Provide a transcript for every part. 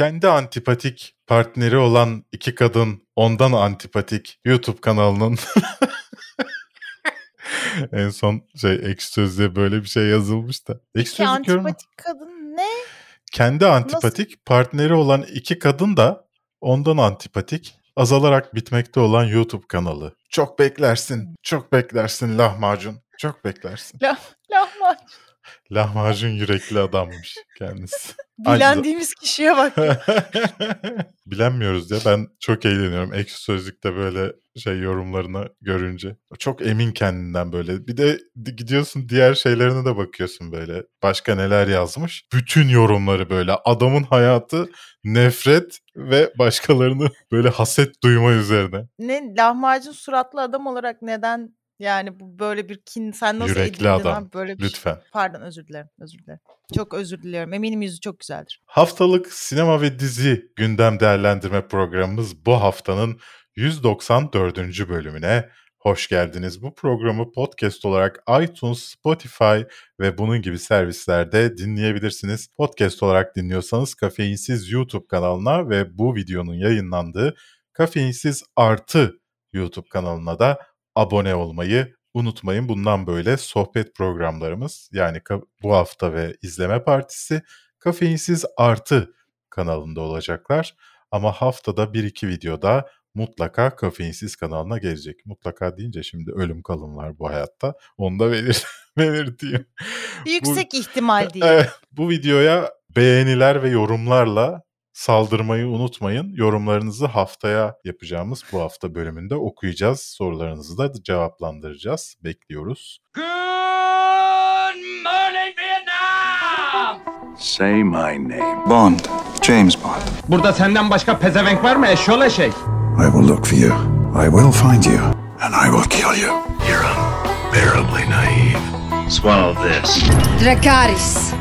kendi antipatik partneri olan iki kadın ondan antipatik YouTube kanalının en son şey sözlüğe böyle bir şey yazılmış da. Ekşi İki antipatik kadın ne? Kendi antipatik partneri olan iki kadın da ondan antipatik azalarak bitmekte olan YouTube kanalı. Çok beklersin, çok beklersin lahmacun. Çok beklersin. Lahmacun. Lahmacun yürekli adammış kendisi. Bilendiğimiz kişiye bak. Bilenmiyoruz ya ben çok eğleniyorum. Ekşi Sözlük'te böyle şey yorumlarını görünce. Çok emin kendinden böyle. Bir de gidiyorsun diğer şeylerine de bakıyorsun böyle. Başka neler yazmış. Bütün yorumları böyle. Adamın hayatı nefret ve başkalarını böyle haset duyma üzerine. ne lahmacun suratlı adam olarak neden yani bu böyle bir kin sen nasıl Yürekli adam. abi böyle bir şey? Lütfen. Pardon özür dilerim özür dilerim. Çok özür diliyorum. Eminim yüzü çok güzeldir. Haftalık sinema ve dizi gündem değerlendirme programımız bu haftanın 194. bölümüne hoş geldiniz. Bu programı podcast olarak iTunes, Spotify ve bunun gibi servislerde dinleyebilirsiniz. Podcast olarak dinliyorsanız Kafeinsiz YouTube kanalına ve bu videonun yayınlandığı Kafeinsiz Artı YouTube kanalına da abone olmayı unutmayın. Bundan böyle sohbet programlarımız yani bu hafta ve izleme partisi Kafeinsiz Artı kanalında olacaklar. Ama haftada bir iki videoda mutlaka Kafeinsiz kanalına gelecek. Mutlaka deyince şimdi ölüm kalım var bu hayatta. Onu da belir belirteyim. Yüksek ihtimal değil. Evet, bu videoya beğeniler ve yorumlarla saldırmayı unutmayın. Yorumlarınızı haftaya yapacağımız bu hafta bölümünde okuyacağız. Sorularınızı da cevaplandıracağız. Bekliyoruz. Good morning, Vietnam! Say my name. Bond. James Bond. Burada senden başka pezevenk var mı eşyol eşek? I will look for you. I will find you. And I will kill you. You're unbearably naive. Swallow this. Dracaris.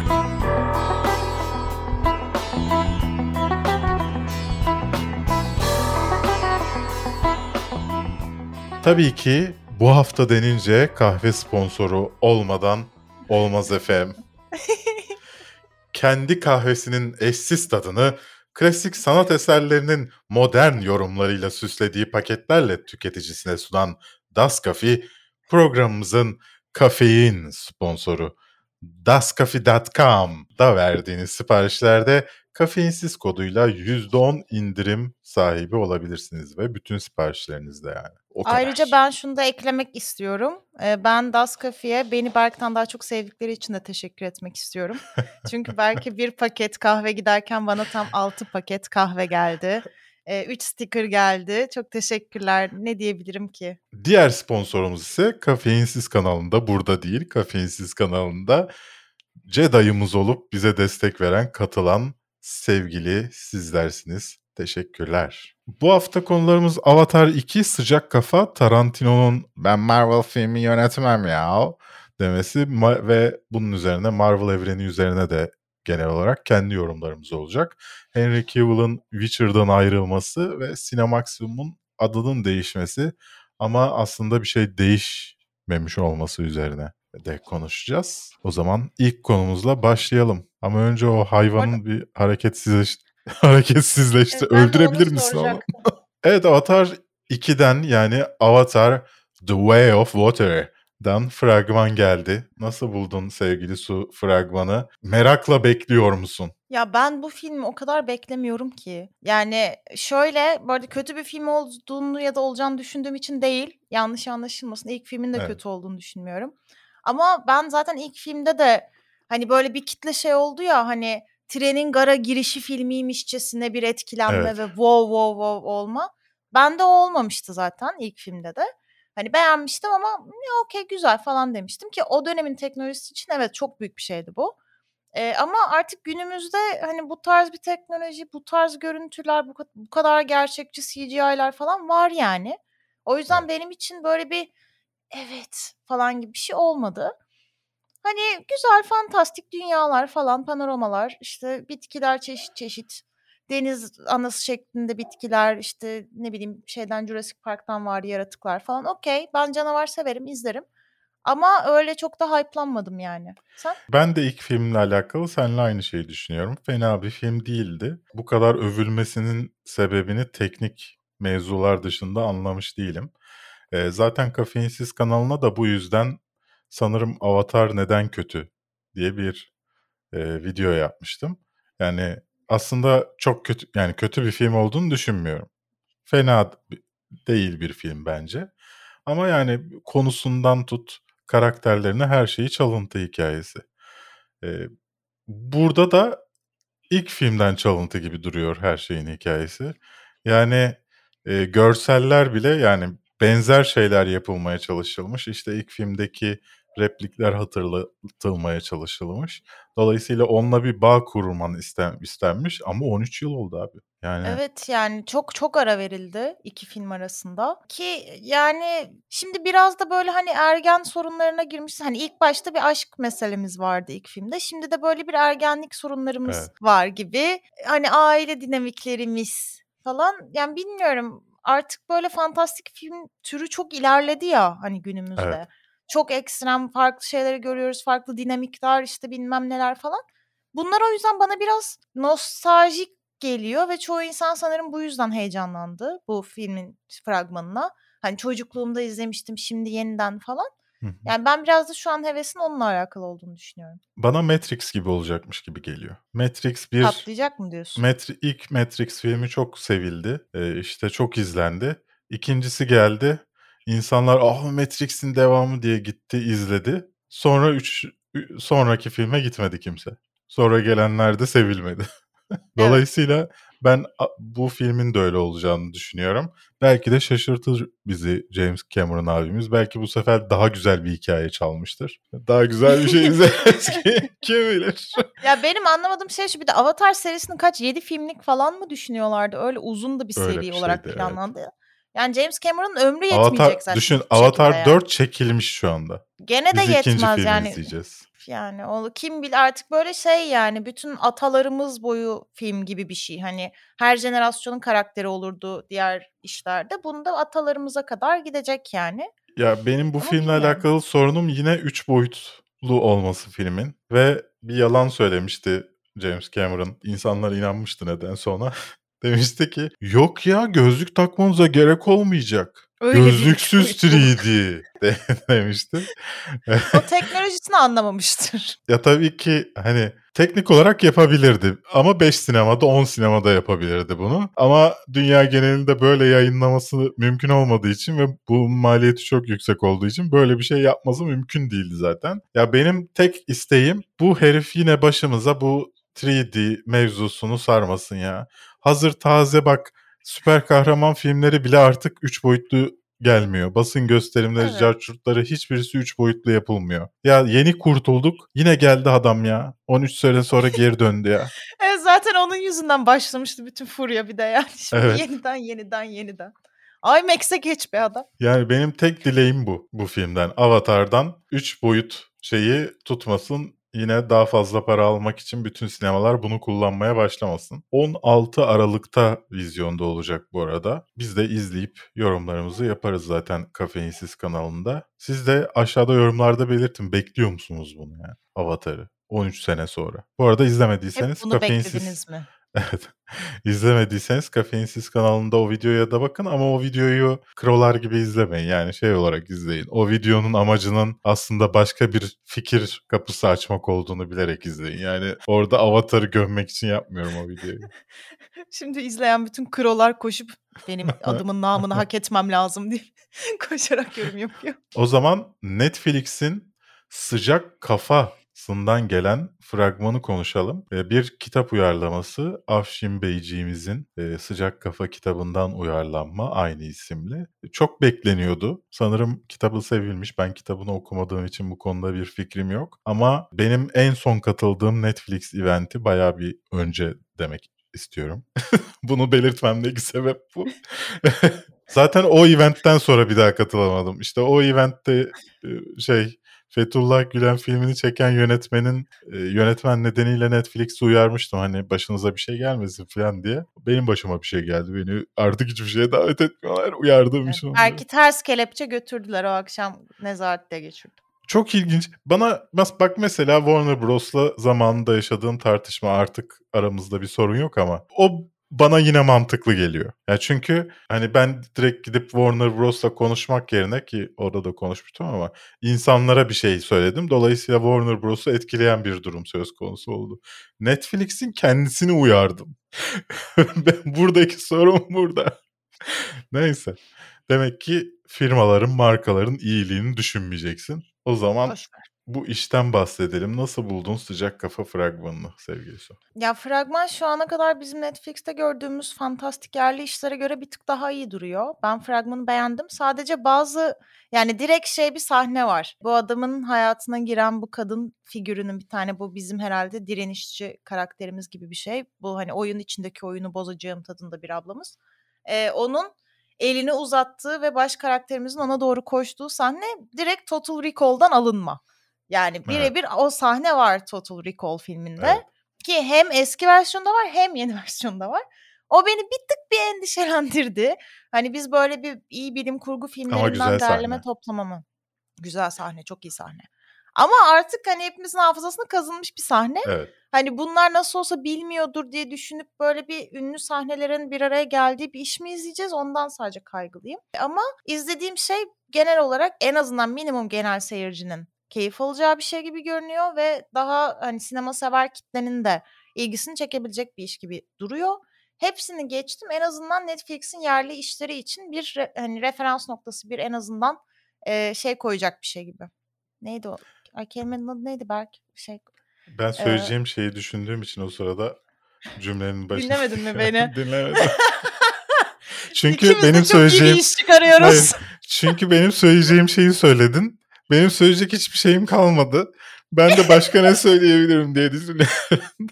Tabii ki bu hafta denince kahve sponsoru olmadan olmaz efendim. Kendi kahvesinin eşsiz tadını klasik sanat eserlerinin modern yorumlarıyla süslediği paketlerle tüketicisine sunan Das Cafe programımızın kafein sponsoru. dascafe.com'da verdiğiniz siparişlerde kafeinsiz koduyla %10 indirim sahibi olabilirsiniz ve bütün siparişlerinizde yani. O kadar. Ayrıca ben şunu da eklemek istiyorum. Ee, Ben Das Cafe'ye beni Berk'ten daha çok sevdikleri için de teşekkür etmek istiyorum. Çünkü belki bir paket kahve giderken bana tam 6 paket kahve geldi. 3 sticker geldi. Çok teşekkürler. Ne diyebilirim ki? Diğer sponsorumuz ise Kafeinsiz kanalında burada değil Kafeinsiz kanalında Jedi'ımız olup bize destek veren katılan sevgili sizlersiniz. Teşekkürler. Bu hafta konularımız Avatar 2 sıcak kafa Tarantino'nun ben Marvel filmi yönetmem ya demesi ve bunun üzerine Marvel evreni üzerine de genel olarak kendi yorumlarımız olacak. Henry Cavill'ın Witcher'dan ayrılması ve Cinemaximum'un adının değişmesi ama aslında bir şey değişmemiş olması üzerine de konuşacağız. O zaman ilk konumuzla başlayalım. Ama önce o hayvanın bir hareketsizleş hareketsizleşti. Evet, Öldürebilir misin onu? Evet Avatar 2'den yani Avatar The Way of Water'dan fragman geldi. Nasıl buldun sevgili Su fragmanı? Merakla bekliyor musun? Ya ben bu filmi o kadar beklemiyorum ki. Yani şöyle bu arada kötü bir film olduğunu ya da olacağını düşündüğüm için değil. Yanlış anlaşılmasın. İlk filmin de Evet. kötü olduğunu düşünmüyorum. Ama ben zaten ilk filmde de hani böyle bir kitle şey oldu ya hani trenin gara girişi filmiymişçesine bir etkilenme Evet. ve wow wow wow olma. Bende o olmamıştı zaten ilk filmde de. Hani beğenmiştim ama "Ya okey güzel falan demiştim ki o dönemin teknolojisi için evet çok büyük bir şeydi bu. Eee, ama artık günümüzde hani bu tarz bir teknoloji, bu tarz görüntüler, bu, bu kadar gerçekçi CGI'ler falan var yani. O yüzden Evet. benim için böyle bir evet falan gibi bir şey olmadı. Hani güzel, fantastik dünyalar falan, panoramalar, işte bitkiler çeşit çeşit, deniz anası şeklinde bitkiler, işte ne bileyim şeyden Jurassic Park'tan var yaratıklar falan. Okey, ben canavar severim, izlerim. Ama öyle çok da hype'lanmadım yani. Sen? Ben de ilk filmle alakalı seninle aynı şeyi düşünüyorum. Fena bir film değildi. Bu kadar övülmesinin sebebini teknik mevzular dışında anlamış değilim. Ee, zaten Kafeinsiz kanalına da bu yüzden sanırım Avatar neden kötü diye bir e, video yapmıştım. Yani aslında çok kötü yani kötü bir film olduğunu düşünmüyorum. Fena değil bir film bence. Ama yani konusundan tut karakterlerine her şeyi çalıntı hikayesi. Ee, burada da ilk filmden çalıntı gibi duruyor her şeyin hikayesi. Yani e, görseller bile yani benzer şeyler yapılmaya çalışılmış. İşte ilk filmdeki replikler hatırlatılmaya çalışılmış. Dolayısıyla onunla bir bağ kurman isten, istenmiş ama 13 yıl oldu abi. Yani Evet yani çok çok ara verildi iki film arasında ki yani şimdi biraz da böyle hani ergen sorunlarına girmiş. Hani ilk başta bir aşk meselemiz vardı ilk filmde. Şimdi de böyle bir ergenlik sorunlarımız Evet. var gibi. Hani aile dinamiklerimiz falan. Yani bilmiyorum artık böyle fantastik film türü çok ilerledi ya hani günümüzde. Evet. Çok ekstrem farklı şeyleri görüyoruz. Farklı dinamikler işte bilmem neler falan. Bunlar o yüzden bana biraz nostaljik geliyor ve çoğu insan sanırım bu yüzden heyecanlandı bu filmin fragmanına. Hani çocukluğumda izlemiştim şimdi yeniden falan. Hı hı. Yani ben biraz da şu an hevesin onunla alakalı olduğunu düşünüyorum. bana Matrix gibi olacakmış gibi geliyor. Matrix bir Patlayacak mı diyorsun? Matri- ilk Matrix filmi çok sevildi. Ee, işte çok izlendi. İkincisi geldi. İnsanlar ah Matrix'in devamı diye gitti izledi. Sonra üç, sonraki filme gitmedi kimse. Sonra gelenler de sevilmedi. Dolayısıyla ben bu filmin de öyle olacağını düşünüyorum. Belki de şaşırtır bizi James Cameron abimiz. Belki bu sefer daha güzel bir hikaye çalmıştır. Daha güzel bir şey ki kim bilir. Ya benim anlamadığım şey şu bir de Avatar serisinin kaç 7 filmlik falan mı düşünüyorlardı? Öyle uzun da bir Öyle seri bir olarak şeydi, evet. planlandı. Yani James Cameron'ın ömrü yetmeyecek Avatar, zaten. düşün Avatar şekilde yani. 4 çekilmiş şu anda. Gene de Biz yetmez yani. izleyeceğiz. Yani o kim bil artık böyle şey yani bütün atalarımız boyu film gibi bir şey. Hani her jenerasyonun karakteri olurdu diğer işlerde. Bunda atalarımıza kadar gidecek yani. Ya benim bu Ama filmle bilmiyorum. alakalı sorunum yine 3 boyutlu olması filmin. Ve bir yalan söylemişti James Cameron. İnsanlar inanmıştı neden sonra. Demişti ki yok ya gözlük takmanıza gerek olmayacak. Öyle Gözlüksüz üç boyutlu. 3D de- demişti. O teknolojisini anlamamıştır. Ya tabii ki hani teknik olarak yapabilirdi ama 5 sinemada 10 sinemada yapabilirdi bunu. Ama dünya genelinde böyle yayınlaması mümkün olmadığı için ve bu maliyeti çok yüksek olduğu için böyle bir şey yapması mümkün değildi zaten. Ya benim tek isteğim bu herif yine başımıza bu 3D mevzusunu sarmasın ya. Hazır taze bak süper kahraman filmleri bile artık 3 boyutlu gelmiyor. Basın gösterimleri, Evet. carçurtları hiçbirisi 3 boyutlu yapılmıyor. Ya yeni kurtulduk. Yine geldi adam ya. 13 sene sonra geri döndü ya. Evet, zaten onun yüzünden başlamıştı bütün furya bir de yani. Şimdi Evet. yeniden yeniden yeniden. IMAX'e geç be adam. Yani benim tek dileğim bu bu filmden. Avatar'dan 3 boyut şeyi tutmasın. Yine daha fazla para almak için bütün sinemalar bunu kullanmaya başlamasın. 16 Aralık'ta vizyonda olacak bu arada. Biz de izleyip yorumlarımızı yaparız zaten Kafeinsiz kanalında. Siz de aşağıda yorumlarda belirtin. Bekliyor musunuz bunu yani? Avatar'ı. 13 sene sonra. Bu arada Hep izlemediyseniz bunu Kafeinsiz beklediniz mi? Evet. İzlemediyseniz Kafeinsiz kanalında o videoya da bakın ama o videoyu krolar gibi izlemeyin. Yani şey olarak izleyin. O videonun amacının aslında başka bir fikir kapısı açmak olduğunu bilerek izleyin. Yani orada avatarı gömmek için yapmıyorum o videoyu. Şimdi izleyen bütün krolar koşup benim adımın namını hak etmem lazım diye koşarak yorum yapıyor. O zaman Netflix'in Sıcak Kafa'sından gelen fragmanı konuşalım. Ee, Bir kitap uyarlaması Afşin Beyciğimizin e, Sıcak Kafa kitabından uyarlanma aynı isimli. Çok bekleniyordu. Sanırım kitabı sevilmiş. Ben kitabını okumadığım için bu konuda bir fikrim yok. Ama benim en son katıldığım Netflix eventi bayağı bir önce demek istiyorum. Bunu belirtmemdeki sebep bu. Zaten o eventten sonra bir daha katılamadım. İşte o eventte e, şey Fethullah Gülen filmini çeken yönetmenin e, yönetmen nedeniyle Netflix'i uyarmıştım. Hani başınıza bir şey gelmesin falan diye. Benim başıma bir şey geldi. Beni artık hiçbir şeye davet etmiyorlar. Uyardığım Evet, için. onları. belki ters kelepçe götürdüler o akşam nezarette geçirdim. Çok ilginç. Bana bak mesela Warner Bros'la zamanında yaşadığım tartışma artık aramızda bir sorun yok ama o bana yine mantıklı geliyor. Ya çünkü hani ben direkt gidip Warner Bros'la konuşmak yerine ki orada da konuşmuştum ama insanlara bir şey söyledim. Dolayısıyla Warner Bros'u etkileyen bir durum söz konusu oldu. Netflix'in kendisini uyardım. Ben- Buradaki sorun burada. Neyse. Demek ki firmaların, markaların iyiliğini düşünmeyeceksin. O zaman. Bu işten bahsedelim. Nasıl buldun sıcak kafa fragmanını sevgili Su? Ya fragman şu ana kadar bizim Netflix'te gördüğümüz fantastik yerli işlere göre bir tık daha iyi duruyor. Ben fragmanı beğendim. Sadece bazı yani direkt şey bir sahne var. Bu adamın hayatına giren bu kadın figürünün bir tane bu bizim herhalde direnişçi karakterimiz gibi bir şey. Bu hani oyun içindeki oyunu bozacağım tadında bir ablamız. Ee, onun elini uzattığı ve baş karakterimizin ona doğru koştuğu sahne direkt Total Recall'dan alınma. Yani birebir o sahne var Total Recall filminde. Evet. Ki hem eski versiyonda var hem yeni versiyonda var. O beni bir tık bir endişelendirdi. Hani biz böyle bir iyi bilim kurgu filmlerinden derleme sahne. toplama mı? Güzel sahne, çok iyi sahne. Ama artık hani hepimizin hafızasına kazınmış bir sahne. Evet. Hani bunlar nasıl olsa bilmiyordur diye düşünüp böyle bir ünlü sahnelerin bir araya geldiği bir iş mi izleyeceğiz? Ondan sadece kaygılıyım. Ama izlediğim şey genel olarak en azından minimum genel seyircinin keyif alacağı bir şey gibi görünüyor ve daha hani sinema sever kitlenin de ilgisini çekebilecek bir iş gibi duruyor. Hepsini geçtim. En azından Netflix'in yerli işleri için bir re- hani referans noktası bir en azından e, şey koyacak bir şey gibi. Neydi o? Ay kelimenin adı neydi Berk? Şey Ben söyleyeceğim şeyi düşündüğüm için o sırada cümlenin başında... Dinlemedin mi beni? Dinlemedim. Çünkü İkimiz benim çok iyi söyleyeceğim... bir iş çıkarıyoruz. Hayır, çünkü benim söyleyeceğim şeyi söyledin. Benim söyleyecek hiçbir şeyim kalmadı. Ben de başka ne söyleyebilirim diye düşünüyorum.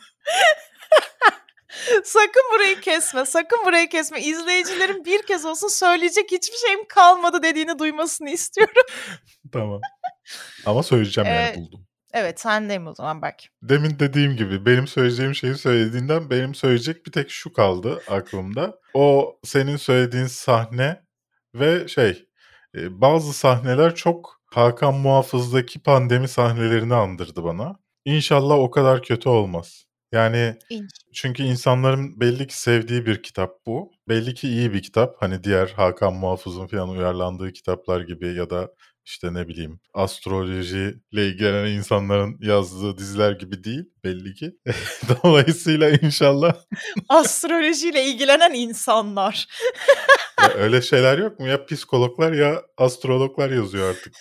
sakın burayı kesme. Sakın burayı kesme. İzleyicilerin bir kez olsun söyleyecek hiçbir şeyim kalmadı dediğini duymasını istiyorum. tamam. Ama söyleyeceğim yani Ee, buldum. Evet sendeyim o zaman Berk. Demin dediğim gibi benim söyleyeceğim şeyi söylediğinden benim söyleyecek bir tek şu kaldı aklımda. O senin söylediğin sahne ve şey e, bazı sahneler çok Hakan Muhafız'daki pandemi sahnelerini andırdı bana. İnşallah o kadar kötü olmaz. Yani çünkü insanların belli ki sevdiği bir kitap bu. Belli ki iyi bir kitap. Hani diğer Hakan Muhafız'ın falan uyarlandığı kitaplar gibi ya da işte ne bileyim astrolojiyle ilgilenen insanların yazdığı diziler gibi değil belli ki. Dolayısıyla inşallah Astrolojiyle ilgilenen insanlar. ya öyle şeyler yok mu? Ya psikologlar ya astrologlar yazıyor artık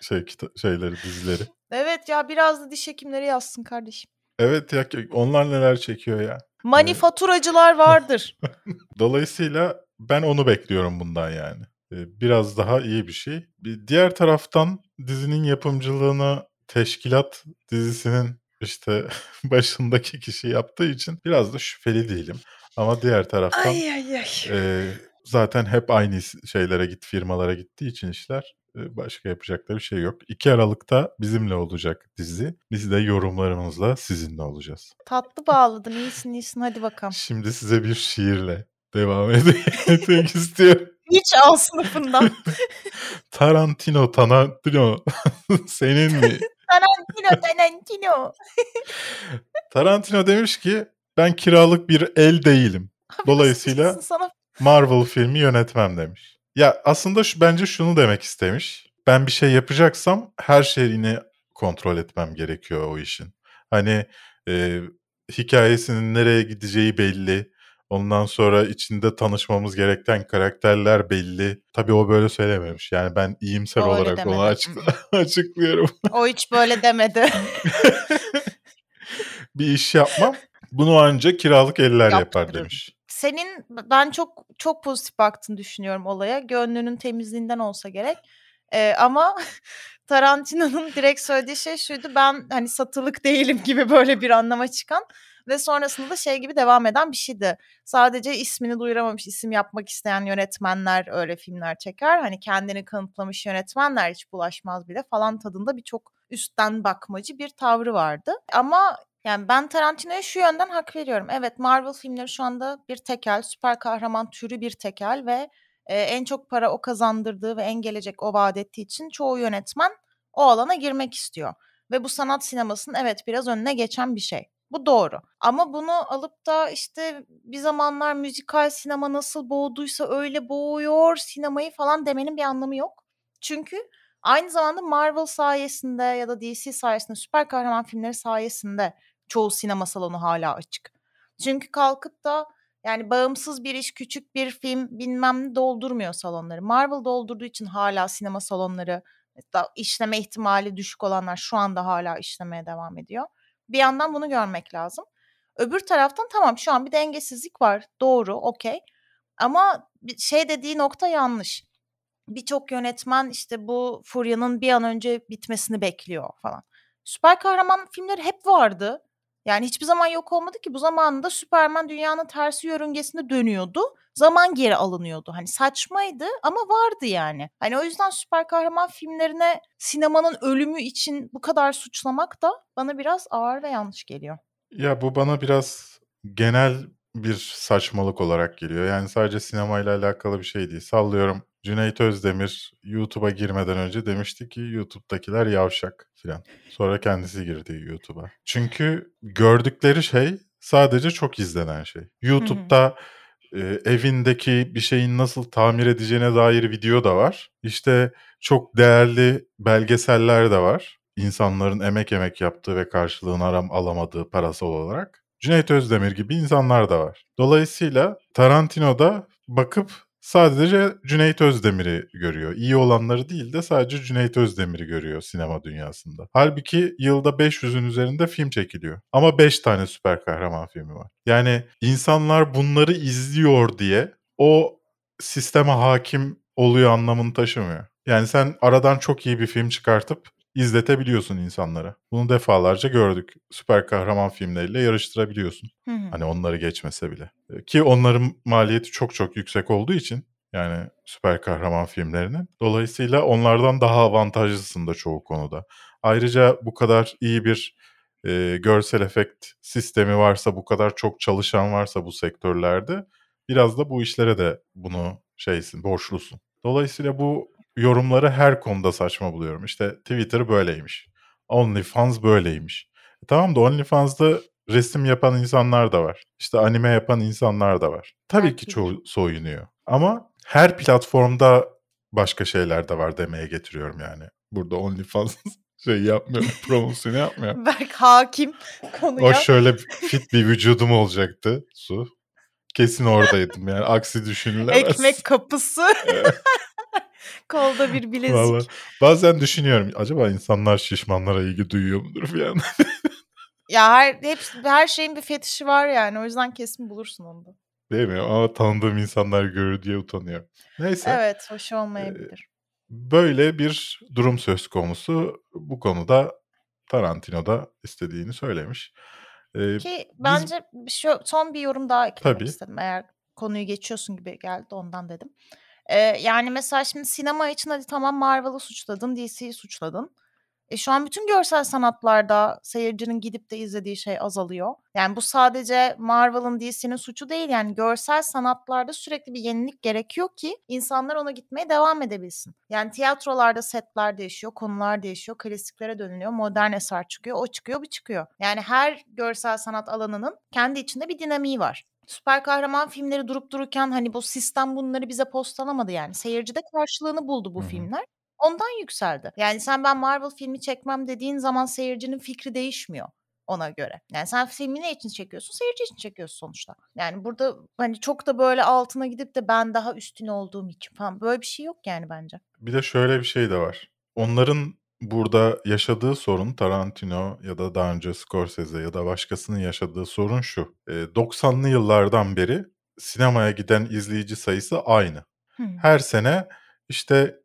şey şeyleri dizileri. Evet ya biraz da diş hekimleri yazsın kardeşim. Evet ya onlar neler çekiyor ya. Manifaturacılar vardır. Dolayısıyla ben onu bekliyorum bundan yani. Biraz daha iyi bir şey. Bir diğer taraftan dizinin yapımcılığını Teşkilat dizisinin işte başındaki kişi yaptığı için biraz da şüpheli değilim. Ama diğer taraftan ay ay ay. e, zaten hep aynı şeylere git firmalara gittiği için işler başka yapacakları bir şey yok. 2 Aralık'ta bizimle olacak dizi. Biz de yorumlarımızla sizinle olacağız. Tatlı bağladın iyisin iyisin hadi bakalım. Şimdi size bir şiirle devam etmek istiyorum. Hiç al sınıfından. Tarantino, Tarantino senin mi? Tarantino Tarantino. Tarantino demiş ki ben kiralık bir el değilim. Dolayısıyla sana Marvel filmi yönetmem demiş. Ya aslında şu bence şunu demek istemiş. Ben bir şey yapacaksam her şeyini kontrol etmem gerekiyor o işin. Hani e, hikayesinin nereye gideceği belli. Ondan sonra içinde tanışmamız gereken karakterler belli. Tabii o böyle söylememiş. Yani ben iyimser O olarak onu demedi. açık, açıklıyorum. o hiç böyle demedi. bir iş yapmam. Bunu ancak kiralık eller yapar Yaptırırım. demiş. Senin ben çok çok pozitif baktığını düşünüyorum olaya. Gönlünün temizliğinden olsa gerek. Ee, ama Tarantino'nun direkt söylediği şey şuydu. Ben hani satılık değilim gibi böyle bir anlama çıkan ve sonrasında da şey gibi devam eden bir şeydi. Sadece ismini duyuramamış, isim yapmak isteyen yönetmenler öyle filmler çeker. Hani kendini kanıtlamış yönetmenler hiç bulaşmaz bile falan tadında bir çok üstten bakmacı bir tavrı vardı. Ama yani ben Tarantino'ya şu yönden hak veriyorum. Evet Marvel filmleri şu anda bir tekel, süper kahraman türü bir tekel ve e, en çok para o kazandırdığı ve en gelecek o vaat ettiği için çoğu yönetmen o alana girmek istiyor. Ve bu sanat sinemasının evet biraz önüne geçen bir şey. Bu doğru. Ama bunu alıp da işte bir zamanlar müzikal sinema nasıl boğduysa öyle boğuyor sinemayı falan demenin bir anlamı yok. Çünkü aynı zamanda Marvel sayesinde ya da DC sayesinde süper kahraman filmleri sayesinde çoğu sinema salonu hala açık. Çünkü kalkıp da yani bağımsız bir iş, küçük bir film bilmem doldurmuyor salonları. Marvel doldurduğu için hala sinema salonları işleme ihtimali düşük olanlar şu anda hala işlemeye devam ediyor. Bir yandan bunu görmek lazım. Öbür taraftan tamam şu an bir dengesizlik var. Doğru, okey. Ama şey dediği nokta yanlış. Birçok yönetmen işte bu furyanın bir an önce bitmesini bekliyor falan. Süper kahraman filmleri hep vardı. Yani hiçbir zaman yok olmadı ki bu zamanında Superman dünyanın tersi yörüngesinde dönüyordu. Zaman geri alınıyordu. Hani saçmaydı ama vardı yani. Hani o yüzden süper kahraman filmlerine sinemanın ölümü için bu kadar suçlamak da bana biraz ağır ve yanlış geliyor. Ya bu bana biraz genel bir saçmalık olarak geliyor. Yani sadece sinemayla alakalı bir şey değil. Sallıyorum Cüneyt Özdemir YouTube'a girmeden önce demişti ki YouTube'dakiler yavşak filan. Sonra kendisi girdi YouTube'a. Çünkü gördükleri şey sadece çok izlenen şey. YouTube'da e, evindeki bir şeyin nasıl tamir edeceğine dair video da var. İşte çok değerli belgeseller de var. İnsanların emek emek yaptığı ve karşılığını aram alamadığı parasal olarak. Cüneyt Özdemir gibi insanlar da var. Dolayısıyla Tarantino'da bakıp sadece Cüneyt Özdemir'i görüyor. İyi olanları değil de sadece Cüneyt Özdemir'i görüyor sinema dünyasında. Halbuki yılda 500'ün üzerinde film çekiliyor. Ama 5 tane süper kahraman filmi var. Yani insanlar bunları izliyor diye o sisteme hakim oluyor anlamını taşımıyor. Yani sen aradan çok iyi bir film çıkartıp izletebiliyorsun insanlara. Bunu defalarca gördük. Süper kahraman filmleriyle yarıştırabiliyorsun. Hı hı. Hani onları geçmese bile. E, Ki onların maliyeti çok çok yüksek olduğu için yani süper kahraman filmlerinin. Dolayısıyla onlardan daha avantajlısın da çoğu konuda. Ayrıca bu kadar iyi bir e, görsel efekt sistemi varsa, bu kadar çok çalışan varsa bu sektörlerde biraz da bu işlere de bunu şeysin, borçlusun. Dolayısıyla bu yorumları her konuda saçma buluyorum. İşte Twitter böyleymiş. OnlyFans böyleymiş. E tamam da OnlyFans'da resim yapan insanlar da var. İşte anime yapan insanlar da var. Tabii ki çoğu soyunuyor. Ama her platformda başka şeyler de var demeye getiriyorum yani. Burada OnlyFans şey yapmıyor, promosyonu yapmıyor. Berk hakim konuya. O şöyle fit bir vücudum olacaktı su. Kesin oradaydım yani aksi düşünülemez. Ekmek kapısı. Kolda bir bilezik. Vallahi bazen düşünüyorum acaba insanlar şişmanlara ilgi duyuyor mudur falan. Ya her hep her şeyin bir fetişi var yani. O yüzden kesin bulursun onu da. Değil mi? Ama tanıdığım insanlar görür diye utanıyorum. Neyse. Evet, hoş olmayabilir. Böyle bir durum söz konusu. Bu konuda Tarantino da istediğini söylemiş. Ee, Ki bence şu son bir yorum daha eklemek Tabii. istedim. Eğer konuyu geçiyorsun gibi geldi ondan dedim. Ee, yani mesela şimdi sinema için hadi tamam Marvel'ı suçladın, DC'yi suçladın. E şu an bütün görsel sanatlarda seyircinin gidip de izlediği şey azalıyor. Yani bu sadece Marvel'ın DC'nin suçu değil. Yani görsel sanatlarda sürekli bir yenilik gerekiyor ki insanlar ona gitmeye devam edebilsin. Yani tiyatrolarda setler değişiyor, konular değişiyor, klasiklere dönülüyor, modern eser çıkıyor, o çıkıyor, bu çıkıyor. Yani her görsel sanat alanının kendi içinde bir dinamiği var. Süper kahraman filmleri durup dururken hani bu sistem bunları bize postalamadı yani. Seyircide karşılığını buldu bu filmler. Ondan yükseldi. Yani sen ben Marvel filmi çekmem dediğin zaman seyircinin fikri değişmiyor ona göre. Yani sen filmi ne için çekiyorsun? Seyirci için çekiyorsun sonuçta. Yani burada hani çok da böyle altına gidip de ben daha üstün olduğum için falan böyle bir şey yok yani bence. Bir de şöyle bir şey de var. Onların burada yaşadığı sorun Tarantino ya da daha önce Scorsese ya da başkasının yaşadığı sorun şu. E, 90'lı yıllardan beri sinemaya giden izleyici sayısı aynı. Hı. Her sene işte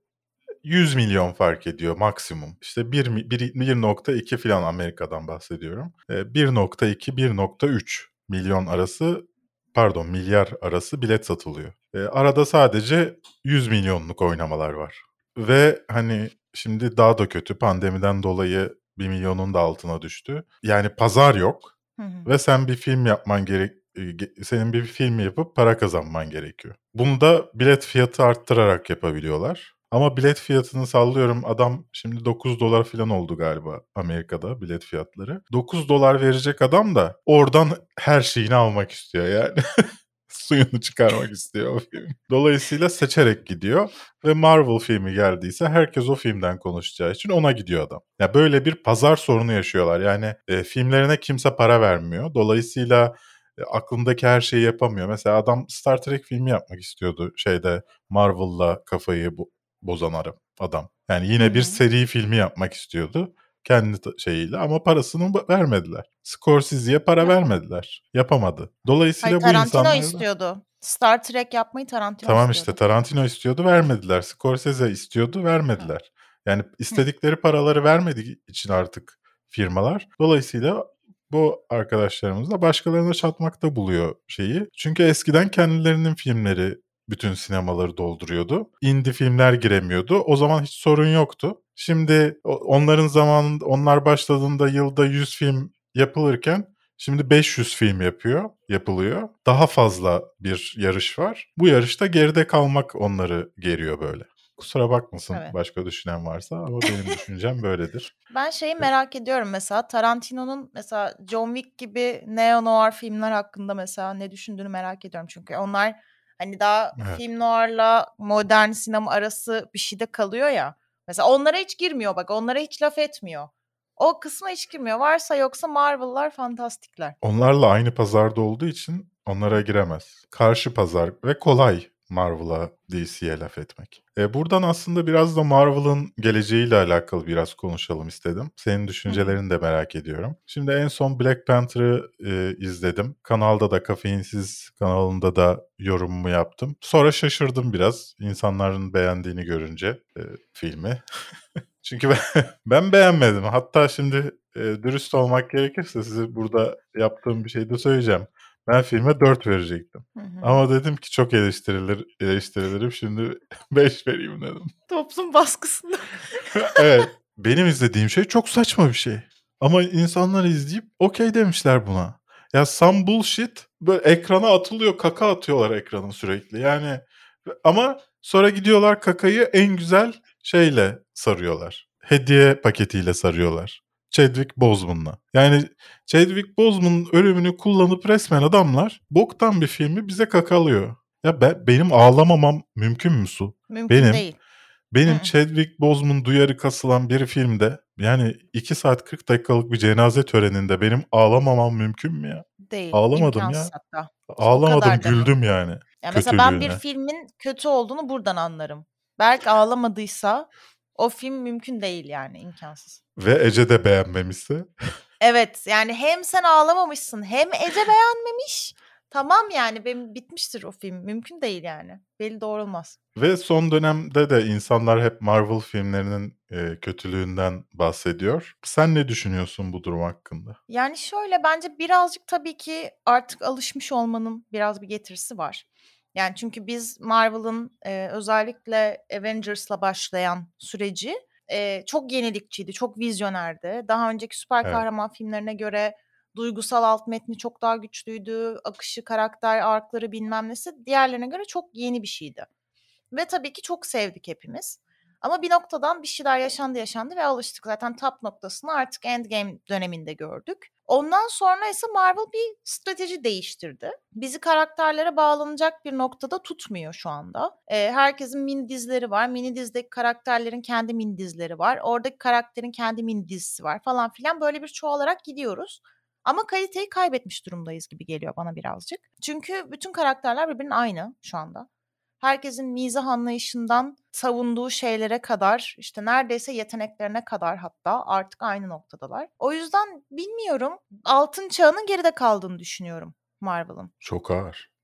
100 milyon fark ediyor maksimum. İşte 1, mi- bir- 1.2 falan Amerika'dan bahsediyorum. E, 1.2 1.3 milyon arası pardon milyar arası bilet satılıyor. E, arada sadece 100 milyonluk oynamalar var. Ve hani şimdi daha da kötü pandemiden dolayı 1 milyonun da altına düştü. Yani pazar yok Hı hı. ve sen bir film yapman gerek e, senin bir film yapıp para kazanman gerekiyor. Bunu da bilet fiyatı arttırarak yapabiliyorlar. Ama bilet fiyatını sallıyorum adam şimdi 9 dolar falan oldu galiba Amerika'da bilet fiyatları. 9 dolar verecek adam da oradan her şeyini almak istiyor yani. Suyunu çıkarmak istiyor o film. Dolayısıyla seçerek gidiyor ve Marvel filmi geldiyse herkes o filmden konuşacağı için ona gidiyor adam. Ya böyle bir pazar sorunu yaşıyorlar. Yani e, filmlerine kimse para vermiyor. Dolayısıyla e, aklındaki her şeyi yapamıyor. Mesela adam Star Trek filmi yapmak istiyordu şeyde Marvel'la kafayı bo- bozan adam. Yani yine bir seri filmi yapmak istiyordu kendi şeyiyle ama parasını vermediler. Scorsese'ye para vermediler. Yapamadı. Dolayısıyla Hayır bu Tarantino insanlar da- istiyordu. Star Trek yapmayı Tarantino Tamam istiyordu. işte Tarantino istiyordu vermediler. Scorsese istiyordu vermediler. Yani istedikleri paraları vermediği için artık firmalar. Dolayısıyla bu arkadaşlarımız da başkalarına çatmakta buluyor şeyi. Çünkü eskiden kendilerinin filmleri bütün sinemaları dolduruyordu. Indie filmler giremiyordu. O zaman hiç sorun yoktu. Şimdi onların zamanında onlar başladığında yılda 100 film yapılırken Şimdi 500 film yapıyor, yapılıyor. Daha fazla bir yarış var. Bu yarışta geride kalmak onları geriyor böyle. Kusura bakmasın Evet. başka düşünen varsa ama benim düşüncem böyledir. Ben şeyi merak ediyorum mesela Tarantino'nun mesela John Wick gibi neo-noir filmler hakkında mesela ne düşündüğünü merak ediyorum. Çünkü onlar hani daha Evet. film noir'la modern sinema arası bir şeyde kalıyor ya. Mesela onlara hiç girmiyor bak onlara hiç laf etmiyor. O kısma hiç girmiyor. Varsa yoksa Marvel'lar fantastikler. Onlarla aynı pazarda olduğu için onlara giremez. Karşı pazar ve kolay Marvel'a, DC'ye laf etmek. E, buradan aslında biraz da Marvel'ın geleceğiyle alakalı biraz konuşalım istedim. Senin düşüncelerini de merak ediyorum. Şimdi en son Black Panther'ı e, izledim. Kanalda da Kafeinsiz kanalında da yorumumu yaptım. Sonra şaşırdım biraz insanların beğendiğini görünce e, filmi. Çünkü ben, ben beğenmedim. Hatta şimdi e, dürüst olmak gerekirse size burada yaptığım bir şey de söyleyeceğim. Ben filme 4 verecektim. Hı hı. Ama dedim ki çok eleştirilir, eleştirilirim. Şimdi 5 vereyim dedim. Toplum baskısında. evet. Benim izlediğim şey çok saçma bir şey. Ama insanlar izleyip okey demişler buna. Ya some bullshit böyle ekrana atılıyor kaka atıyorlar ekrana sürekli. Yani ama sonra gidiyorlar kakayı en güzel şeyle sarıyorlar. Hediye paketiyle sarıyorlar. Chadwick Boseman'la. Yani Chadwick Boseman'ın ölümünü kullanıp resmen adamlar boktan bir filmi bize kakalıyor. Ya ben, benim ağlamamam mümkün mü Su? Mümkün Benim- değil. Benim Hı. Chadwick Boseman duyarı kasılan bir filmde yani 2 saat 40 dakikalık bir cenaze töreninde benim ağlamamam mümkün mü ya? Değil. Ağlamadım ya. Hatta. Ağlamadım güldüm yani. Ya mesela ben bir filmin kötü olduğunu buradan anlarım. Berk ağlamadıysa o film mümkün değil yani imkansız. Ve Ece de beğenmemişse. Evet yani hem sen ağlamamışsın hem Ece beğenmemiş. Tamam yani benim bitmiştir o film. Mümkün değil yani. Belli doğrulmaz. Ve son dönemde de insanlar hep Marvel filmlerinin e, kötülüğünden bahsediyor. Sen ne düşünüyorsun bu durum hakkında? Yani şöyle bence birazcık tabii ki artık alışmış olmanın biraz bir getirisi var. Yani çünkü biz Marvel'ın e, özellikle Avengers'la başlayan süreci e, çok yenilikçiydi, çok vizyonerdi. Daha önceki süper Evet. kahraman filmlerine göre duygusal alt metni çok daha güçlüydü. Akışı, karakter, arkları bilmem nesi diğerlerine göre çok yeni bir şeydi. Ve tabii ki çok sevdik hepimiz. Ama bir noktadan bir şeyler yaşandı yaşandı ve alıştık. Zaten top noktasını artık Endgame döneminde gördük. Ondan sonra ise Marvel bir strateji değiştirdi. Bizi karakterlere bağlanacak bir noktada tutmuyor şu anda. Ee, herkesin mini dizileri var. Mini dizideki karakterlerin kendi mini dizileri var. Oradaki karakterin kendi mini dizisi var falan filan. Böyle bir çoğalarak gidiyoruz. Ama kaliteyi kaybetmiş durumdayız gibi geliyor bana birazcık. Çünkü bütün karakterler birbirinin aynı şu anda herkesin mizah anlayışından savunduğu şeylere kadar işte neredeyse yeteneklerine kadar hatta artık aynı noktadalar. O yüzden bilmiyorum altın çağının geride kaldığını düşünüyorum Marvel'ın. Çok ağır.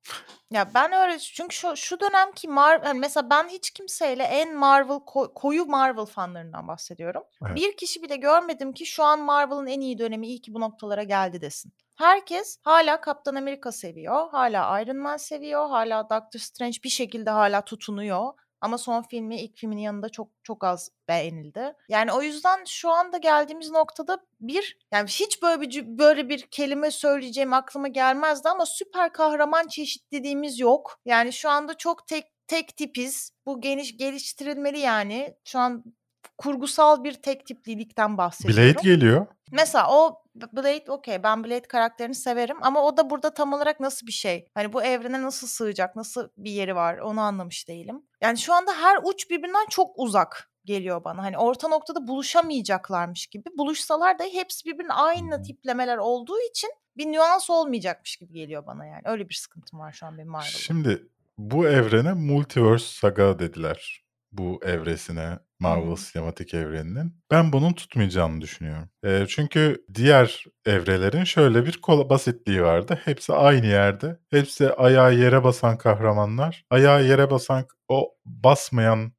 Ya ben öyle çünkü şu, şu dönemki Marvel yani mesela ben hiç kimseyle en Marvel ko- koyu Marvel fanlarından bahsediyorum. Evet. Bir kişi bile görmedim ki şu an Marvel'ın en iyi dönemi iyi ki bu noktalara geldi desin. Herkes hala Kaptan Amerika seviyor, hala Iron Man seviyor, hala Doctor Strange bir şekilde hala tutunuyor. Ama son filmi ilk filmin yanında çok çok az beğenildi. Yani o yüzden şu anda geldiğimiz noktada bir yani hiç böyle bir böyle bir kelime söyleyeceğim aklıma gelmezdi ama süper kahraman çeşitliliğimiz yok. Yani şu anda çok tek tek tipiz. Bu geniş geliştirilmeli yani. Şu an kurgusal bir tek tiplilikten bahsediyorum. Blade geliyor. Mesela o Blade okey ben Blade karakterini severim ama o da burada tam olarak nasıl bir şey? Hani bu evrene nasıl sığacak? Nasıl bir yeri var? Onu anlamış değilim. Yani şu anda her uç birbirinden çok uzak geliyor bana. Hani orta noktada buluşamayacaklarmış gibi. Buluşsalar da hepsi birbirine aynı tiplemeler olduğu için bir nüans olmayacakmış gibi geliyor bana yani. Öyle bir sıkıntım var şu an benim Marvel'da. Şimdi bu evrene Multiverse Saga dediler. Bu evresine Marvel sinematik evreninin. Ben bunun tutmayacağını düşünüyorum. Eee, çünkü diğer evrelerin şöyle bir kola basitliği vardı. Hepsi aynı yerde. Hepsi ayağı yere basan kahramanlar. Ayağı yere basan o basmayan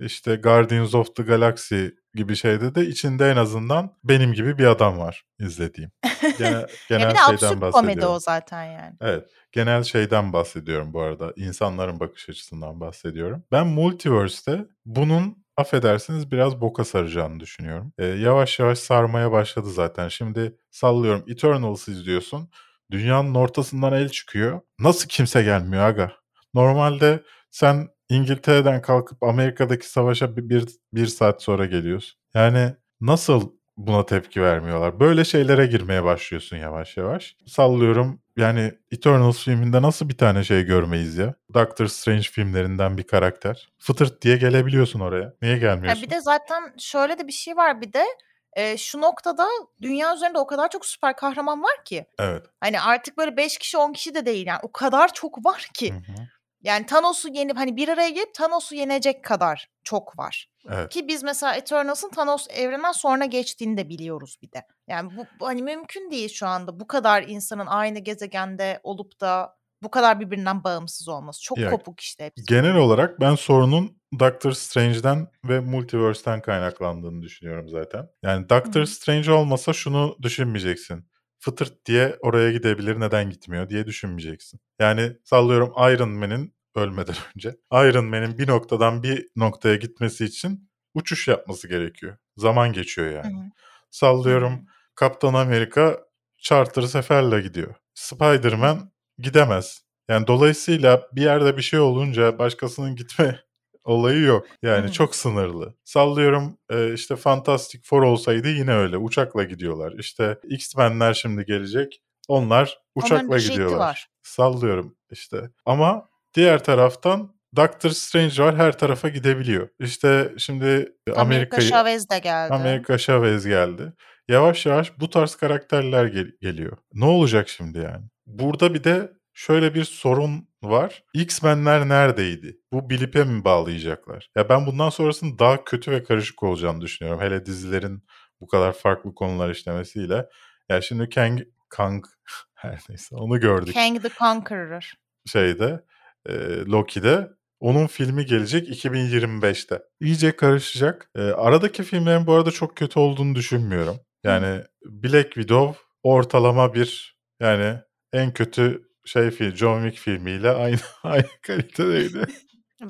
işte Guardians of the Galaxy gibi şeyde de içinde en azından benim gibi bir adam var izlediğim. Ya genel bir de şeyden absürt komedi bahsediyorum. o zaten yani. Evet. Genel şeyden bahsediyorum bu arada. İnsanların bakış açısından bahsediyorum. Ben Multiverse'te bunun affedersiniz biraz boka saracağını düşünüyorum. Ee, yavaş yavaş sarmaya başladı zaten. Şimdi sallıyorum Eternals izliyorsun. Dünyanın ortasından el çıkıyor. Nasıl kimse gelmiyor aga? Normalde sen İngiltere'den kalkıp Amerika'daki savaşa bir, bir, bir saat sonra geliyorsun. Yani nasıl buna tepki vermiyorlar? Böyle şeylere girmeye başlıyorsun yavaş yavaş. Sallıyorum yani Eternals filminde nasıl bir tane şey görmeyiz ya? Doctor Strange filmlerinden bir karakter. Fıtırt diye gelebiliyorsun oraya. Niye Ya gelmiyorsun? bir de zaten şöyle de bir şey var bir de e, şu noktada dünya üzerinde o kadar çok süper kahraman var ki. Evet. Hani artık böyle 5 kişi 10 kişi de değil yani o kadar çok var ki. Hı hı. Yani Thanos'u yenip hani bir araya gelip Thanos'u yenecek kadar çok var. Evet. Ki biz mesela Eternals'ın Thanos evreninden sonra geçtiğini de biliyoruz bir de. Yani bu, bu hani mümkün değil şu anda bu kadar insanın aynı gezegende olup da bu kadar birbirinden bağımsız olması. Çok Ya, kopuk işte hepsi. Genel olarak ben sorunun Doctor Strange'den ve Multiverse'ten kaynaklandığını düşünüyorum zaten. Yani Doctor Hı. Strange olmasa şunu düşünmeyeceksin. Fıtırt diye oraya gidebilir neden gitmiyor diye düşünmeyeceksin. Yani sallıyorum Iron Man'in ölmeden önce Iron Man'in bir noktadan bir noktaya gitmesi için uçuş yapması gerekiyor. Zaman geçiyor yani. hı. Sallıyorum Kaptan Amerika charter seferle gidiyor. Spider-Man gidemez. Yani dolayısıyla bir yerde bir şey olunca başkasının gitme olayı yok. Yani hı. çok sınırlı. Sallıyorum e, işte Fantastic Four olsaydı yine öyle. Uçakla gidiyorlar. İşte X-Men'ler şimdi gelecek. Onlar Onların uçakla jeti gidiyorlar. var. Sallıyorum işte. Ama diğer taraftan Doctor Strange var her tarafa gidebiliyor. İşte şimdi Amerika Chavez de geldi. Amerika Chavez geldi. Yavaş yavaş bu tarz karakterler gel- geliyor. Ne olacak şimdi yani? Burada bir de şöyle bir sorun var. X-Men'ler neredeydi? Bu Bilip'e mi bağlayacaklar? Ya ben bundan sonrasının daha kötü ve karışık olacağını düşünüyorum. Hele dizilerin bu kadar farklı konular işlemesiyle. Ya şimdi Kang, Kang her neyse onu gördük Kang the Conqueror. şeyde e, Loki'de. Onun filmi gelecek 2025'te. İyice karışacak. E, aradaki filmlerin bu arada çok kötü olduğunu düşünmüyorum. Yani Black Widow ortalama bir yani en kötü şey film John Wick filmiyle aynı aynı kalitedeydi.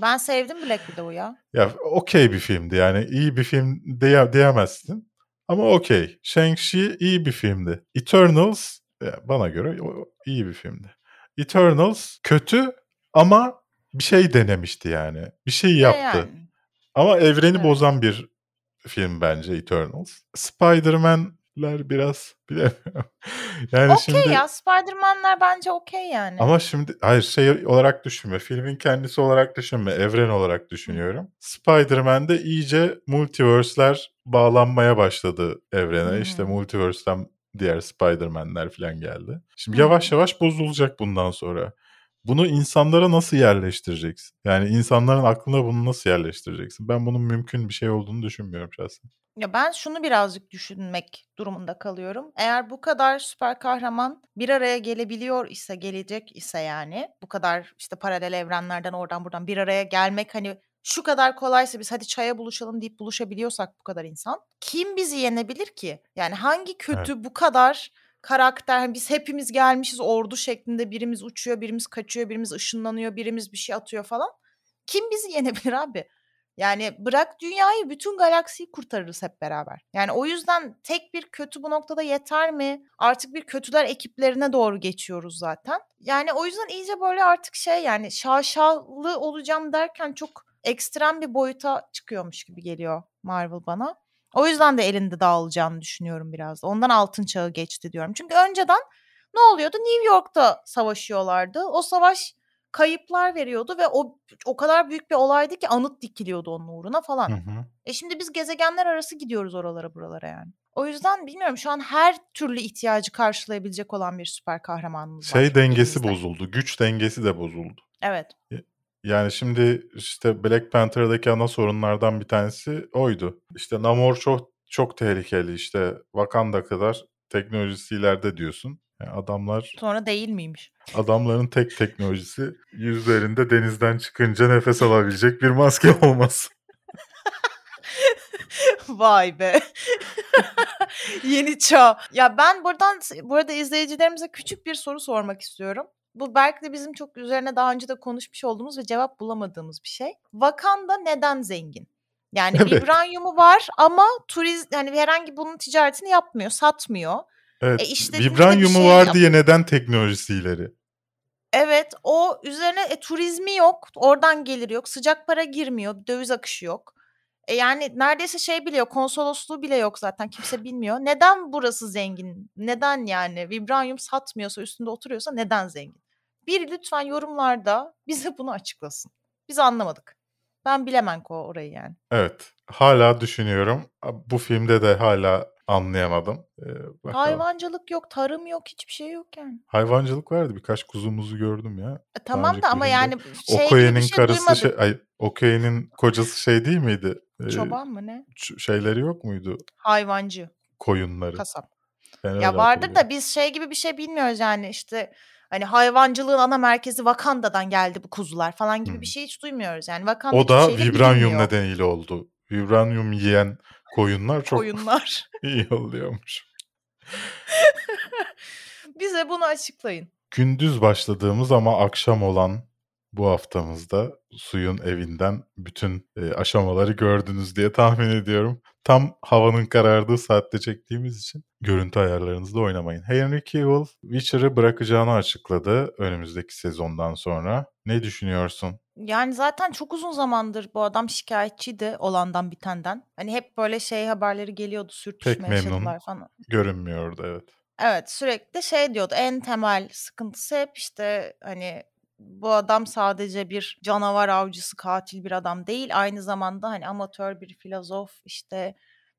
Ben sevdim Black Widow'u ya. ya okey bir filmdi yani iyi bir film diye, diyemezsin. Ama okey. Shang-Chi iyi bir filmdi. Eternals bana göre iyi bir filmdi. Eternals kötü ama bir şey denemişti yani. Bir şey yaptı. yani. Ama evreni Evet. bozan bir film bence Eternals. Spider-Man'ler biraz bilemiyorum. yani Okey şimdi ya Spider-Man'ler bence okey yani. ama şimdi hayır şey olarak düşünme. Filmin kendisi olarak düşünme. Evren olarak düşünüyorum. Spider-Man'de iyice multiverse'ler bağlanmaya başladı evrene. Hı İşte multiverse'ten diğer Spider-Man'ler falan geldi. Şimdi Hı yavaş yavaş bozulacak bundan sonra. Bunu insanlara nasıl yerleştireceksin? Yani insanların aklına bunu nasıl yerleştireceksin? Ben bunun mümkün bir şey olduğunu düşünmüyorum şahsen. Ya ben şunu birazcık düşünmek durumunda kalıyorum. Eğer bu kadar süper kahraman bir araya gelebiliyor ise, gelecek ise yani bu kadar işte paralel evrenlerden oradan buradan bir araya gelmek hani şu kadar kolaysa biz hadi çaya buluşalım deyip buluşabiliyorsak bu kadar insan kim bizi yenebilir ki? Yani hangi kötü bu kadar karakter hani biz hepimiz gelmişiz ordu şeklinde birimiz uçuyor, birimiz kaçıyor, birimiz ışınlanıyor, birimiz bir şey atıyor falan. Kim bizi yenebilir abi? Yani bırak dünyayı bütün galaksiyi kurtarırız hep beraber. Yani o yüzden tek bir kötü bu noktada yeter mi? Artık bir kötüler ekiplerine doğru geçiyoruz zaten. Yani o yüzden iyice böyle artık şey yani şaşalı olacağım derken çok ekstrem bir boyuta çıkıyormuş gibi geliyor Marvel bana. O yüzden de elinde dağılacağını düşünüyorum biraz. da. Ondan altın çağı geçti diyorum. Çünkü önceden ne oluyordu? New York'ta savaşıyorlardı. O savaş kayıplar veriyordu ve o o kadar büyük bir olaydı ki anıt dikiliyordu onun uğruna falan. Hı hı. E şimdi biz gezegenler arası gidiyoruz oralara buralara yani. O yüzden bilmiyorum şu an her türlü ihtiyacı karşılayabilecek olan bir süper kahramanımız var. Şey dengesi elimizde. bozuldu. Güç dengesi de bozuldu. Evet. Yani şimdi işte Black Panther'daki ana sorunlardan bir tanesi oydu. İşte Namor çok çok tehlikeli işte Wakanda kadar teknolojisi ileride diyorsun. Yani adamlar Sonra değil miymiş? adamların tek teknolojisi yüzlerinde denizden çıkınca nefes alabilecek bir maske olması. Vay be. Yeni çağ. Ya ben buradan burada izleyicilerimize küçük bir soru sormak istiyorum. Bu belki de bizim çok üzerine daha önce de konuşmuş olduğumuz ve cevap bulamadığımız bir şey. Wakanda neden zengin? Yani Evet. vibranyumu var ama turiz hani herhangi bunun ticaretini yapmıyor, satmıyor. Evet. E işte vibranyumu şey var diye neden teknolojisi ileri? Evet, o üzerine e, turizmi yok, oradan gelir yok, sıcak para girmiyor, döviz akışı yok. E yani neredeyse şey bile yok, konsolosluğu bile yok zaten kimse bilmiyor. Neden burası zengin? Neden yani vibranyum satmıyorsa, üstünde oturuyorsa neden zengin? Bir lütfen yorumlarda bize bunu açıklasın. Biz anlamadık. Ben bilemem ko orayı yani. Evet. Hala düşünüyorum. Bu filmde de hala anlayamadım. Ee, bakalım. Hayvancılık yok, tarım yok, hiçbir şey yok yani. Hayvancılık vardı. Birkaç kuzumuzu gördüm ya. E, tamam da ama yani şey Okoye'nin şey karısı şey, ay Okoye'nin kocası şey değil miydi? Ee, Çoban mı ne? şeyleri yok muydu? Hayvancı, Koyunları. kasap. Öyle Ya vardır da biz şey gibi bir şey bilmiyoruz yani işte hani hayvancılığın ana merkezi Wakanda'dan geldi bu kuzular falan gibi Hmm. bir şey hiç duymuyoruz. Yani Wakanda O da şeyle vibranyum bilinmiyor. nedeniyle oldu. Vibranyum yiyen koyunlar çok Koyunlar. iyi oluyormuş. Bize bunu açıklayın. Gündüz başladığımız ama akşam olan bu haftamızda suyun evinden bütün e, aşamaları gördünüz diye tahmin ediyorum. Tam havanın karardığı saatte çektiğimiz için görüntü ayarlarınızda oynamayın. Henry Cavill Witcher'ı bırakacağını açıkladı önümüzdeki sezondan sonra. Ne düşünüyorsun? Yani zaten çok uzun zamandır bu adam şikayetçiydi olandan bitenden. Hani hep böyle şey haberleri geliyordu sürtüşme memnun. yaşadılar falan. Görünmüyordu evet. Evet sürekli şey diyordu en temel sıkıntısı hep işte hani bu adam sadece bir canavar avcısı katil bir adam değil aynı zamanda hani amatör bir filozof işte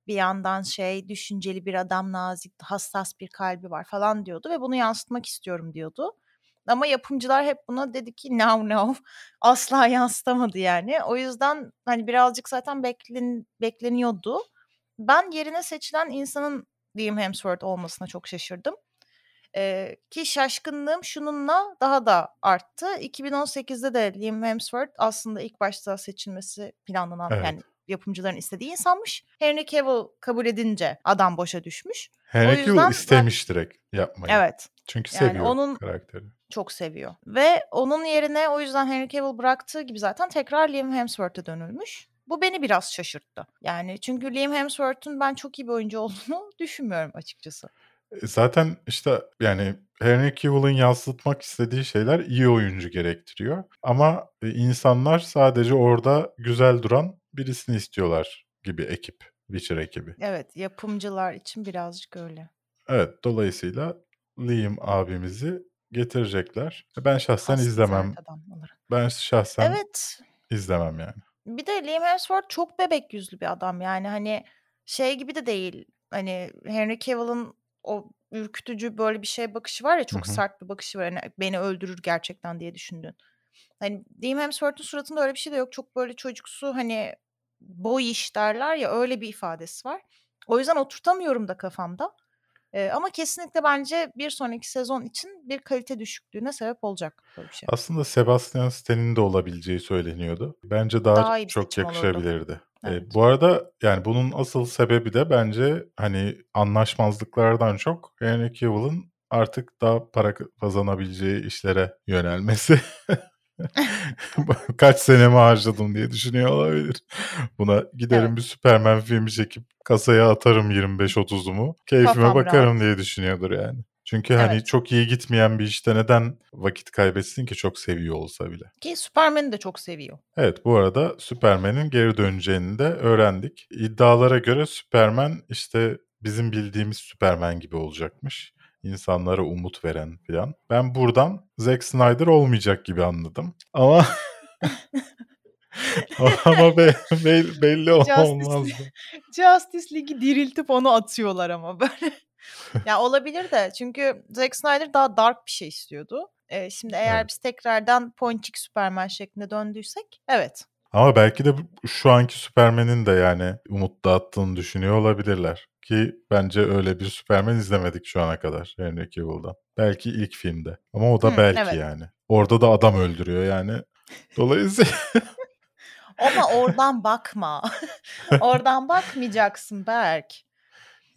bir yandan şey düşünceli bir adam nazik hassas bir kalbi var falan diyordu ve bunu yansıtmak istiyorum diyordu. Ama yapımcılar hep buna dedi ki no no asla yansıtamadı yani. O yüzden hani birazcık zaten beklen, bekleniyordu. Ben yerine seçilen insanın Liam Hemsworth olmasına çok şaşırdım. Ee, ki şaşkınlığım şununla daha da arttı. 2018'de de Liam Hemsworth aslında ilk başta seçilmesi planlanan Evet. yani yapımcıların istediği insanmış. Henry Cavill kabul edince adam boşa düşmüş. Henry Cavill yüzden ben- istemiş direkt yapmayı. Evet Çünkü Yani seviyor onun- karakteri. çok seviyor. Ve onun yerine o yüzden Henry Cavill bıraktığı gibi zaten tekrar Liam Hemsworth'a dönülmüş. Bu beni biraz şaşırttı. Yani çünkü Liam Hemsworth'un ben çok iyi bir oyuncu olduğunu düşünmüyorum açıkçası. E, Zaten işte yani Henry Cavill'ın yansıtmak istediği şeyler iyi oyuncu gerektiriyor. Ama e, insanlar sadece orada güzel duran birisini istiyorlar gibi ekip. Witcher ekibi. Evet yapımcılar için birazcık öyle. Evet dolayısıyla Liam abimizi getirecekler. Ben şahsen Hassas izlemem. Ben şahsen Evet izlemem yani. bir de Liam Hemsworth çok bebek yüzlü bir adam yani hani şey gibi de değil. Hani Henry Cavill'ın o ürkütücü böyle bir şey bakışı var ya çok Hı hı. sert bir bakışı var. Hani beni öldürür gerçekten diye düşündün. Hani Liam Hemsworth'un suratında öyle bir şey de yok. Çok böyle çocuksu hani boy iş derler ya öyle bir ifadesi var. O yüzden oturtamıyorum da kafamda. Ee, ama kesinlikle bence bir sonraki sezon için bir kalite düşüklüğüne sebep olacak böyle bir şey. Aslında Sebastian Stan'in de olabileceği söyleniyordu. Bence daha, Daha çok seçim olurdu. Yakışabilirdi. E, Evet. bu arada yani bunun asıl sebebi de bence hani anlaşmazlıklardan çok Henry Cavill'ın artık daha para kazanabileceği işlere yönelmesi. Kaç senemi harcadım diye düşünüyor olabilir. Buna giderim Evet. bir Superman filmi çekip kasaya atarım 25-30'umu. Keyfime Kafam bakarım rahat. diye düşünüyordur yani. Çünkü hani Evet. çok iyi gitmeyen bir işte neden vakit kaybetsin ki çok seviyor olsa bile. Ki Superman'i de çok seviyor. Evet bu arada Superman'in geri döneceğini de öğrendik. İddialara göre Superman işte bizim bildiğimiz Superman gibi olacakmış. İnsanlara umut veren falan. Ben buradan Zack Snyder olmayacak gibi anladım. Ama ama be- be- belli olmazdı. Justice League'i diriltip onu atıyorlar ama böyle. Ya olabilir de çünkü Zack Snyder daha dark bir şey istiyordu. Ee, şimdi eğer Evet. biz tekrardan ponçik Superman şeklinde döndüysek evet. Ama belki de şu anki Superman'in de yani umut dağıttığını düşünüyor olabilirler. Ki bence öyle bir Superman izlemedik şu ana kadar Henry Cavill'dan. Belki ilk filmde. Ama o da Hı, belki evet. yani. Orada da adam öldürüyor yani. Dolayısıyla Ama oradan bakma. oradan bakmayacaksın Berk.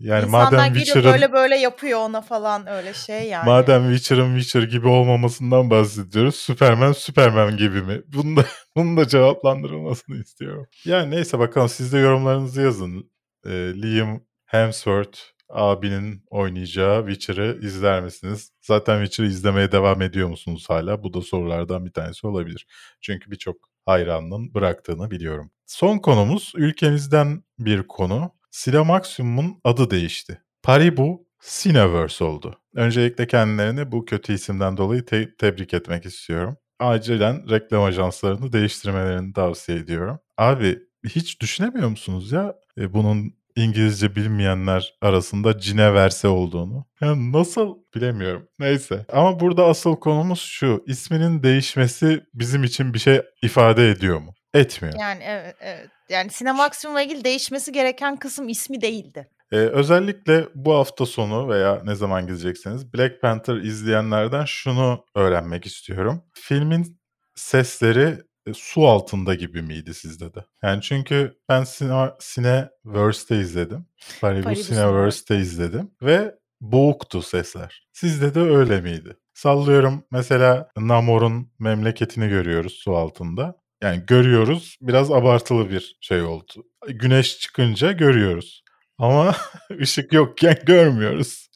Yani İnsanlar madem Witcher'ın böyle böyle yapıyor ona falan öyle şey yani. madem Witcher'ın Witcher gibi olmamasından bahsediyoruz. Superman Superman gibi mi? Bunu da, bunun da cevaplandırılmasını istiyorum. Yani neyse bakalım siz de yorumlarınızı yazın. Ee, Liam Hemsworth abinin oynayacağı Witcher'ı izler misiniz? Zaten Witcher'ı izlemeye devam ediyor musunuz hala? Bu da sorulardan bir tanesi olabilir. Çünkü birçok hayranının bıraktığını biliyorum. Son konumuz ülkemizden bir konu. Cinemaximum'un adı değişti. Paribu Cineverse oldu. Öncelikle kendilerini bu kötü isimden dolayı te- tebrik etmek istiyorum. Acilen reklam ajanslarını değiştirmelerini tavsiye ediyorum. Abi hiç düşünemiyor musunuz ya e, bunun İngilizce bilmeyenler arasında Cineverse olduğunu? Yani nasıl bilemiyorum. Neyse. Ama burada asıl konumuz şu. İsminin değişmesi bizim için bir şey ifade ediyor mu? Etmiyor. Yani evet evet. Yani Cinemaximum'la ilgili değişmesi gereken kısım ismi değildi. Ee, özellikle bu hafta sonu veya ne zaman gidecekseniz Black Panther izleyenlerden şunu öğrenmek istiyorum. Filmin sesleri e, su altında gibi miydi sizde de? Yani çünkü ben Cine, Cineverse'de izledim. Paribu Paribu Cineverse'de izledim ve boğuktu sesler. Sizde de öyle miydi? Sallıyorum mesela Namor'un memleketini görüyoruz su altında. Yani görüyoruz biraz abartılı bir şey oldu. Güneş çıkınca görüyoruz. Ama ışık yokken görmüyoruz.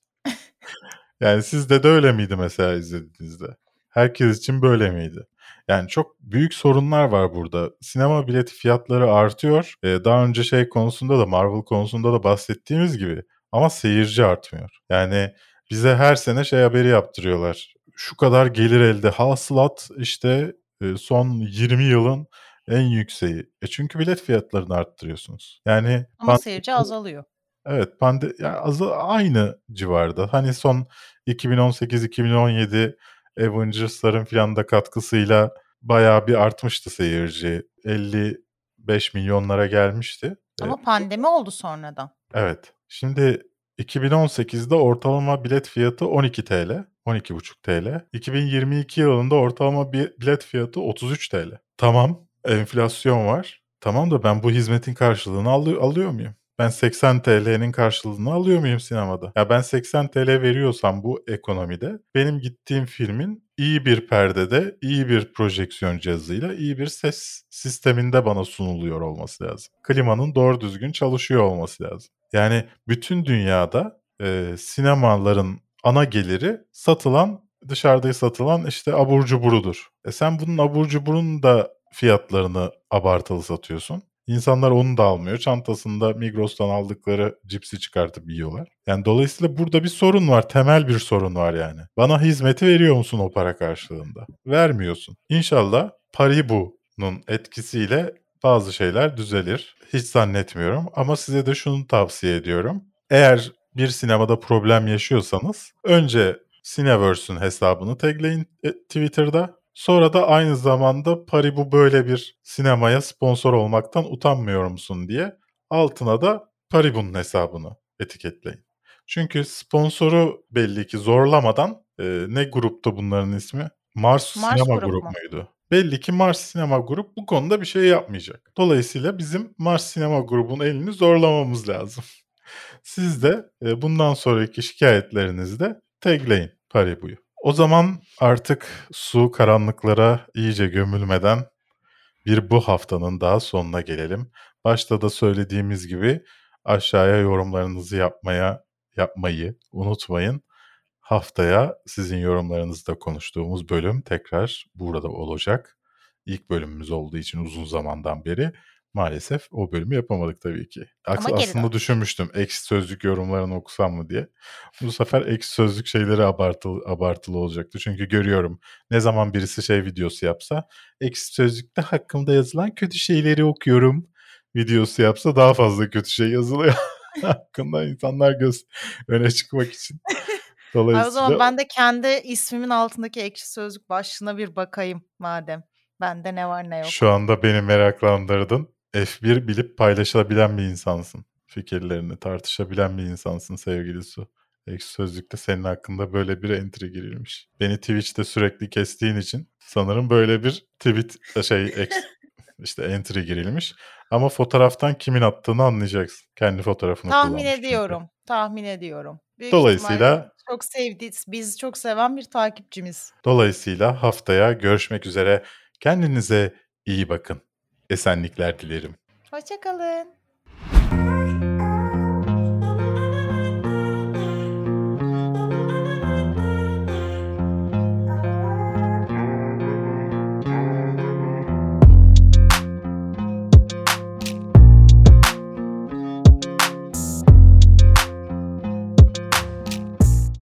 Yani sizde de öyle miydi mesela izlediğinizde? Herkes için böyle miydi? Yani çok büyük sorunlar var burada. Sinema bileti fiyatları artıyor. Ee, daha önce şey konusunda da Marvel konusunda da bahsettiğimiz gibi ama seyirci artmıyor. Yani bize her sene şey haberi yaptırıyorlar. Şu kadar gelir elde hasılat işte e, son 20 yılın en yükseği. E çünkü bilet fiyatlarını arttırıyorsunuz. Yani Ama pan- seyirci azalıyor. Evet, pande ya az aynı civarda. Hani son 2018-2017 Avengers'ların filan da katkısıyla bayağı bir artmıştı seyirci. 55 milyonlara gelmişti. Ama pandemi oldu sonradan. Evet. Şimdi 2018'de ortalama bilet fiyatı 12 TL, 12,5 TL. 2022 yılında ortalama bir bilet fiyatı 33 TL. Tamam, enflasyon var. Tamam da ben bu hizmetin karşılığını alı- alıyor muyum? Ben 80 TL'nin karşılığını alıyor muyum sinemada? Ya ben 80 TL veriyorsam bu ekonomide benim gittiğim filmin iyi bir perdede, iyi bir projeksiyon cihazıyla, iyi bir ses sisteminde bana sunuluyor olması lazım. Klimanın doğru düzgün çalışıyor olması lazım. Yani bütün dünyada e, sinemaların ana geliri satılan, dışarıda satılan işte abur cuburudur. E sen bunun abur cuburun da fiyatlarını abartılı satıyorsun. İnsanlar onu da almıyor. Çantasında Migros'tan aldıkları cipsi çıkartıp yiyorlar. Yani dolayısıyla burada bir sorun var. Temel bir sorun var yani. Bana hizmeti veriyor musun o para karşılığında? Vermiyorsun. İnşallah Paribu'nun etkisiyle bazı şeyler düzelir. Hiç zannetmiyorum ama size de şunu tavsiye ediyorum. Eğer bir sinemada problem yaşıyorsanız önce Cineverse'ün hesabını tagleyin e, Twitter'da. Sonra da aynı zamanda Paribu böyle bir sinemaya sponsor olmaktan utanmıyor musun diye altına da Paribu'nun hesabını etiketleyin. Çünkü sponsoru belli ki zorlamadan e, ne grupta bunların ismi? Mars, Mars Sinema Grup Grup mu? muydu? Belli ki Mars Sinema Grup bu konuda bir şey yapmayacak. Dolayısıyla bizim Mars Sinema Grubun elini zorlamamız lazım. Siz de e, bundan sonraki şikayetlerinizde tagleyin Paribu'yu. O zaman artık su karanlıklara iyice gömülmeden bir bu haftanın daha sonuna gelelim. Başta da söylediğimiz gibi aşağıya yorumlarınızı yapmaya yapmayı unutmayın. Haftaya sizin yorumlarınızda konuştuğumuz bölüm tekrar burada olacak. İlk bölümümüz olduğu için uzun zamandan beri maalesef o bölümü yapamadık tabii ki. Aks- Ama aslında düşünmüştüm ekşi sözlük yorumlarını okusam mı diye. Bu sefer ekşi sözlük şeyleri abartılı, abartılı olacaktı. Çünkü görüyorum ne zaman birisi şey videosu yapsa ekşi sözlükte hakkımda yazılan kötü şeyleri okuyorum videosu yapsa daha fazla kötü şey yazılıyor. Hakkında insanlar göz öne çıkmak için. Ay, o Dolayısıyla zaman ben de kendi ismimin altındaki ekşi sözlük başlığına bir bakayım madem. Bende ne var ne yok. şu anda beni meraklandırdın. F1 bilip paylaşabilen bir insansın. Fikirlerini tartışabilen bir insansın sevgili Su. Ekşi Sözlük'te senin hakkında böyle bir entry girilmiş. Beni Twitch'te sürekli kestiğin için sanırım böyle bir tweet şey ex, işte entry girilmiş. Ama fotoğraftan kimin attığını anlayacaksın. Kendi fotoğrafını Tahmin kullanmış çünkü. ediyorum. Tahmin ediyorum. Büyük Dolayısıyla- çok sevdi, bizi çok seven bir takipçimiz. Dolayısıyla haftaya görüşmek üzere. Kendinize iyi bakın. Esenlikler dilerim. Hoşçakalın.